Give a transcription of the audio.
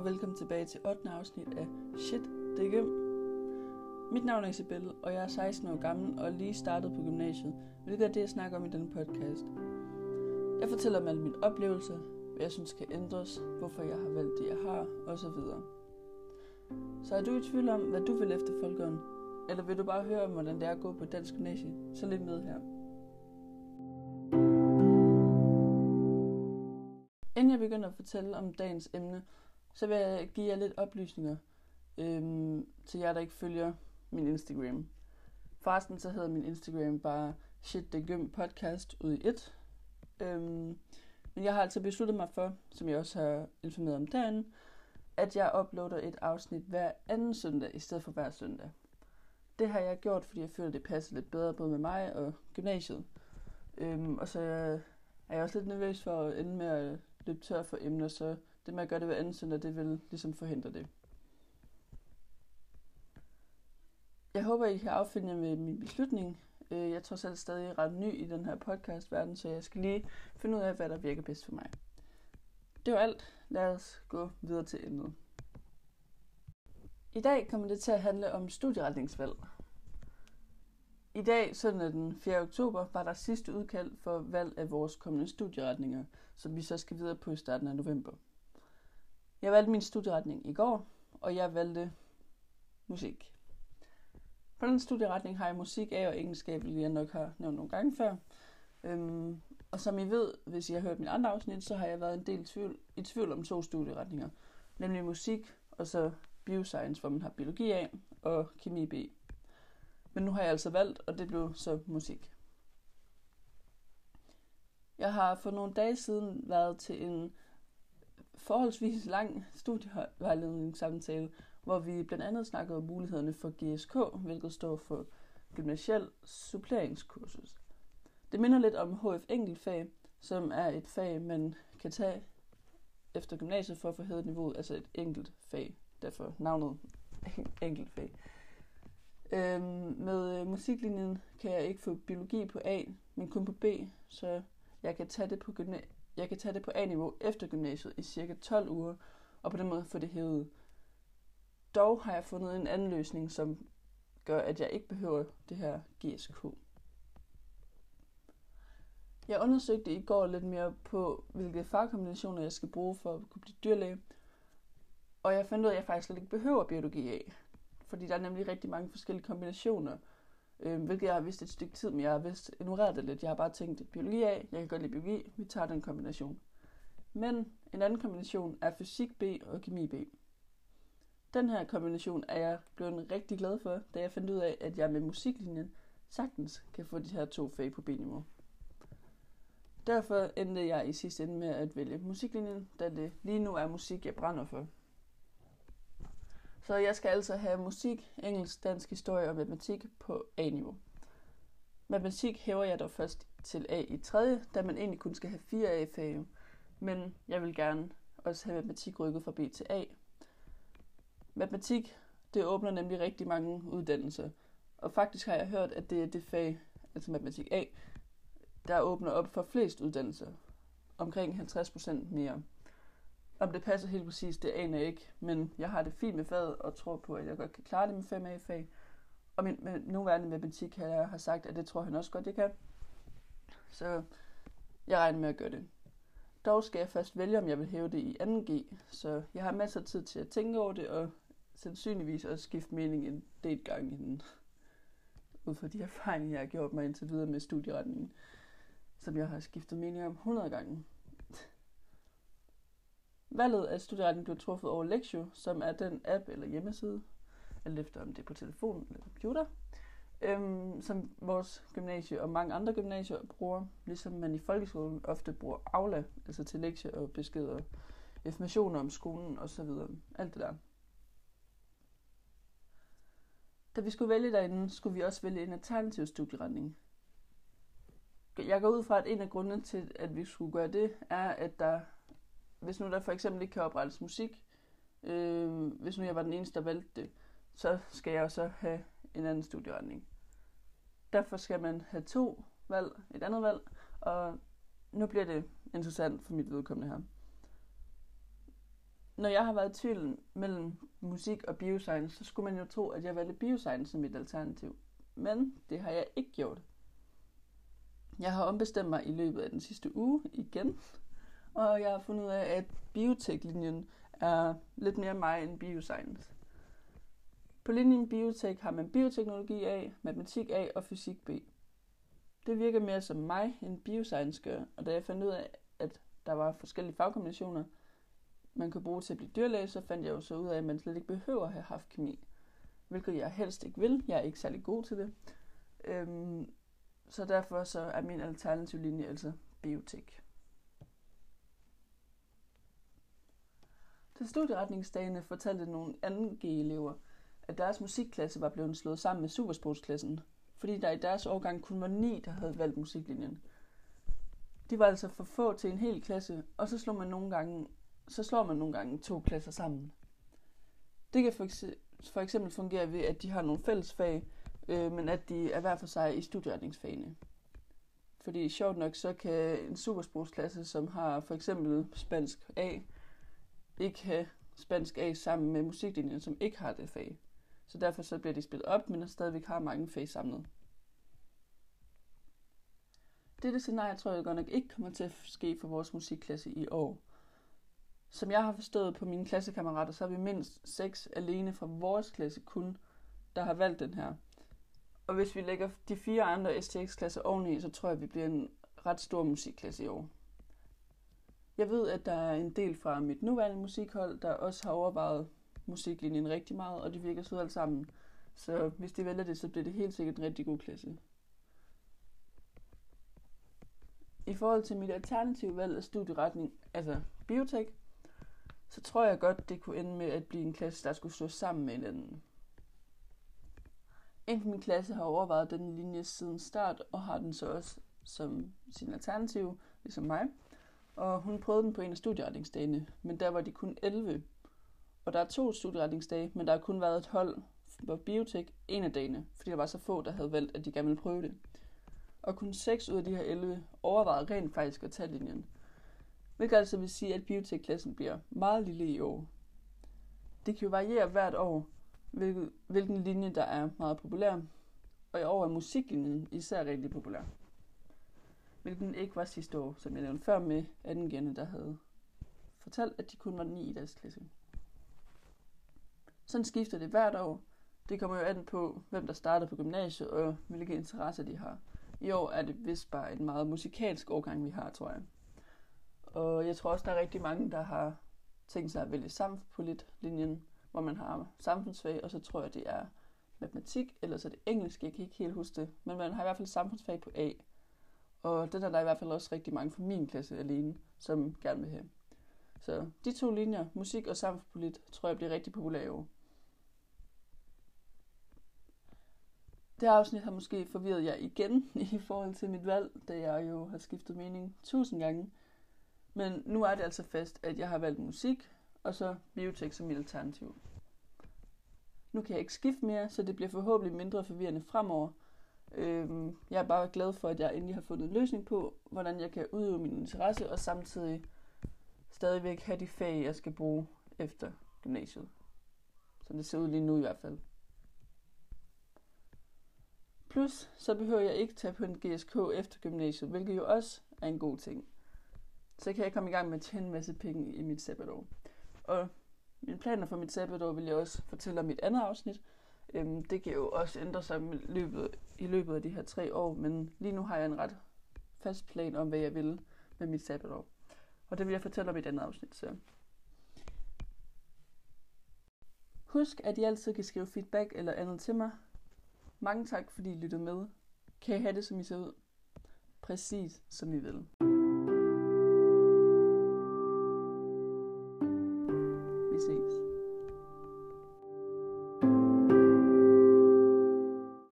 og velkommen tilbage til 8. afsnit af Shit, det er. Mit navn er Isabelle, og jeg er 16 år gammel og lige startet på gymnasiet, hvilket er det, jeg snakker om i denne podcast. Jeg fortæller om alle mine oplevelser, hvad jeg synes kan ændres, hvorfor jeg har valgt det, jeg har, osv. Så er du i tvivl om, hvad du vil efter folkeånden, eller vil du bare høre om, hvordan det er at gå på dansk gymnasie, så lidt med her. Inden jeg begynder at fortælle om dagens emne, så vil jeg give jer lidt oplysninger øhm, til jer, der ikke følger min Instagram. Forresten så hedder min Instagram bare Shit The Gym Podcast ud i et. Øhm, men jeg har altså besluttet mig for, som jeg også har informeret om derinde, at jeg uploader et afsnit hver anden søndag i stedet for hver søndag. Det har jeg gjort, fordi jeg føler, det passer lidt bedre både med mig og gymnasiet. Øhm, og så er jeg også lidt nervøs for at ende med at løbe tør for emner, så det med at gøre det hver anden søndag, det vil ligesom forhindre det. Jeg håber, I kan affinde jer med min beslutning. Øh, jeg tror selv stadig ret ny i den her podcast-verden, så jeg skal lige finde ud af, hvad der virker bedst for mig. Det var alt. Lad os gå videre til emnet. I dag kommer det til at handle om studieretningsvalg. I dag, søndag den 4. oktober, var der sidste udkald for valg af vores kommende studieretninger, som vi så skal videre på i starten af november. Jeg valgte min studieretning i går, og jeg valgte musik. På den studieretning har jeg musik af og egenskab, hvilket jeg nok har nævnt nogle gange før. Øhm, og som I ved, hvis I har hørt min andre afsnit, så har jeg været en del tvivl, i tvivl om to studieretninger. Nemlig musik og så bioscience, hvor man har biologi A og kemi B. Men nu har jeg altså valgt, og det blev så musik. Jeg har for nogle dage siden været til en forholdsvis lang studievejledningssamtale, hvor vi blandt andet snakkede om mulighederne for GSK, hvilket står for Gymnasiel Suppleringskursus. Det minder lidt om HF Enkeltfag, som er et fag, man kan tage efter gymnasiet for at få hævet niveauet, altså et enkelt fag, derfor navnet enkeltfag. Øhm, med øh, musiklinjen kan jeg ikke få biologi på A, men kun på B, så jeg kan tage det på, gymna- jeg kan tage det på A-niveau efter gymnasiet i cirka 12 uger, og på den måde få det hævet. Dog har jeg fundet en anden løsning, som gør, at jeg ikke behøver det her GSK. Jeg undersøgte i går lidt mere på, hvilke fagkombinationer jeg skal bruge for at kunne blive dyrlæge, og jeg fandt ud af, at jeg faktisk slet ikke behøver biologi af fordi der er nemlig rigtig mange forskellige kombinationer, øh, hvilket jeg har vidst et stykke tid, men jeg har vist ignoreret det lidt. Jeg har bare tænkt, biologi af, jeg kan godt lide biologi, vi tager den kombination. Men en anden kombination er fysik B og kemi B. Den her kombination er jeg blevet rigtig glad for, da jeg fandt ud af, at jeg med musiklinjen sagtens kan få de her to fag på B-niveau. Derfor endte jeg i sidste ende med at vælge musiklinjen, da det lige nu er musik, jeg brænder for. Så jeg skal altså have musik, engelsk, dansk historie og matematik på A-niveau. Matematik hæver jeg dog først til A i 3., da man egentlig kun skal have fire A-fag. Men jeg vil gerne også have matematik rykket fra B til A. Matematik, det åbner nemlig rigtig mange uddannelser. Og faktisk har jeg hørt, at det er det fag, altså matematik A, der åbner op for flest uddannelser. Omkring 50% mere. Om det passer helt præcis, det aner jeg ikke, men jeg har det fint med faget og tror på, at jeg godt kan klare det med 5 A-fag. Og min med, nuværende matematik har, har sagt, at det tror han også godt, jeg kan. Så jeg regner med at gøre det. Dog skal jeg først vælge, om jeg vil hæve det i 2G, så jeg har masser af tid til at tænke over det, og sandsynligvis også skifte mening en del gange inden. Ud fra de erfaringer, jeg har gjort mig indtil videre med studieretningen, som jeg har skiftet mening om 100 gange. Valget af studieretning blev truffet over Lectio, som er den app eller hjemmeside, alt efter om det er på telefon eller computer, øhm, som vores gymnasie og mange andre gymnasier bruger, ligesom man i folkeskolen ofte bruger Aula, altså til lektier og beskeder, informationer om skolen osv. Alt det der. Da vi skulle vælge derinde, skulle vi også vælge en alternativ studieretning. Jeg går ud fra, at en af grundene til, at vi skulle gøre det, er, at der hvis nu der for eksempel ikke kan oprettes musik, øh, hvis nu jeg var den eneste, der valgte det, så skal jeg så have en anden studieretning. Derfor skal man have to valg, et andet valg, og nu bliver det interessant for mit vedkommende her. når jeg har været i tvivl mellem musik og bioscience, så skulle man jo tro, at jeg valgte bioscience som mit alternativ. Men det har jeg ikke gjort. Jeg har ombestemt mig i løbet af den sidste uge igen, og jeg har fundet ud af, at bioteklinjen er lidt mere mig end bioscience. På linjen biotek har man bioteknologi A, matematik A og fysik B. Det virker mere som mig end bioscience gør, og da jeg fandt ud af, at der var forskellige fagkombinationer, man kunne bruge til at blive dyrlæge, så fandt jeg jo så ud af, at man slet ikke behøver at have haft kemi. Hvilket jeg helst ikke vil. Jeg er ikke særlig god til det. Øhm, så derfor så er min alternativ linje altså biotek. Til studieretningsdagene fortalte nogle anden G-elever, at deres musikklasse var blevet slået sammen med supersprogsklassen, fordi der i deres årgang kun var ni, der havde valgt musiklinjen. De var altså for få til en hel klasse, og så slår man nogle gange, så slår man nogle gange to klasser sammen. Det kan for eksempel fungere ved, at de har nogle fælles fag, øh, men at de er hver for sig i studieretningsfagene. Fordi sjovt nok, så kan en supersprogsklasse, som har for eksempel spansk A, ikke have spansk A sammen med musiklinjen, som ikke har det fag. Så derfor så bliver de spillet op, men der stadigvæk har mange fag samlet. Dette scenarie tror jeg godt nok ikke kommer til at ske for vores musikklasse i år. Som jeg har forstået på mine klassekammerater, så er vi mindst seks alene fra vores klasse kun, der har valgt den her. Og hvis vi lægger de fire andre STX-klasser oveni, så tror jeg, at vi bliver en ret stor musikklasse i år. Jeg ved, at der er en del fra mit nuværende musikhold, der også har overvejet musiklinjen rigtig meget, og de virker søde alle sammen. Så hvis de vælger det, så bliver det helt sikkert en rigtig god klasse. I forhold til mit alternative valg af studieretning, altså biotek, så tror jeg godt, det kunne ende med at blive en klasse, der skulle stå sammen med hinanden. En min klasse har overvejet den linje siden start, og har den så også som sin alternativ, ligesom mig. Og hun prøvede den på en af studieretningsdagene, men der var de kun 11. Og der er to studieretningsdage, men der har kun været et hold på biotek en af dagene, fordi der var så få, der havde valgt, at de gerne ville prøve det. Og kun 6 ud af de her 11 overvejede rent faktisk at tage linjen. Hvilket altså vil sige, at biotekklassen bliver meget lille i år. Det kan jo variere hvert år, hvilken, hvilken linje der er meget populær, og i år er musiklinjen især rigtig populær. Hvilken ikke var sidste år, som jeg nævnte før med anden gerne, der havde fortalt, at de kun var ni i deres klasse. Sådan skifter det hvert år. Det kommer jo an på, hvem der starter på gymnasiet og hvilke interesser de har. I år er det vist bare en meget musikalsk årgang, vi har, tror jeg. Og jeg tror også, der er rigtig mange, der har tænkt sig at vælge samfundspolit-linjen, hvor man har samfundsfag, og så tror jeg, det er matematik, eller så er det engelsk, jeg kan ikke helt huske det. Men man har i hvert fald samfundsfag på A. Og det er der i hvert fald også rigtig mange fra min klasse alene, som gerne vil have. Så de to linjer, musik og samfundspolit, tror jeg bliver rigtig populære i år. Det afsnit har måske forvirret jer igen i forhold til mit valg, da jeg jo har skiftet mening tusind gange. Men nu er det altså fast, at jeg har valgt musik, og så biotek som mit alternativ. Nu kan jeg ikke skifte mere, så det bliver forhåbentlig mindre forvirrende fremover. Øhm, jeg er bare glad for, at jeg endelig har fundet en løsning på, hvordan jeg kan udøve min interesse, og samtidig stadigvæk have de fag, jeg skal bruge efter gymnasiet. Som det ser ud lige nu i hvert fald. Plus, så behøver jeg ikke tage på en GSK efter gymnasiet, hvilket jo også er en god ting. Så kan jeg komme i gang med at tjene en masse penge i mit sabbatår. Og mine planer for mit sabbatår vil jeg også fortælle om i et andet afsnit. Øhm, det kan jo også ændre sig i løbet, i løbet af de her tre år, men lige nu har jeg en ret fast plan om, hvad jeg vil med mit sabbatår. Og det vil jeg fortælle om i et andet afsnit. Så. Husk, at I altid kan skrive feedback eller andet til mig. Mange tak, fordi I lyttede med. Kan I have det, som I ser ud? Præcis som I vil.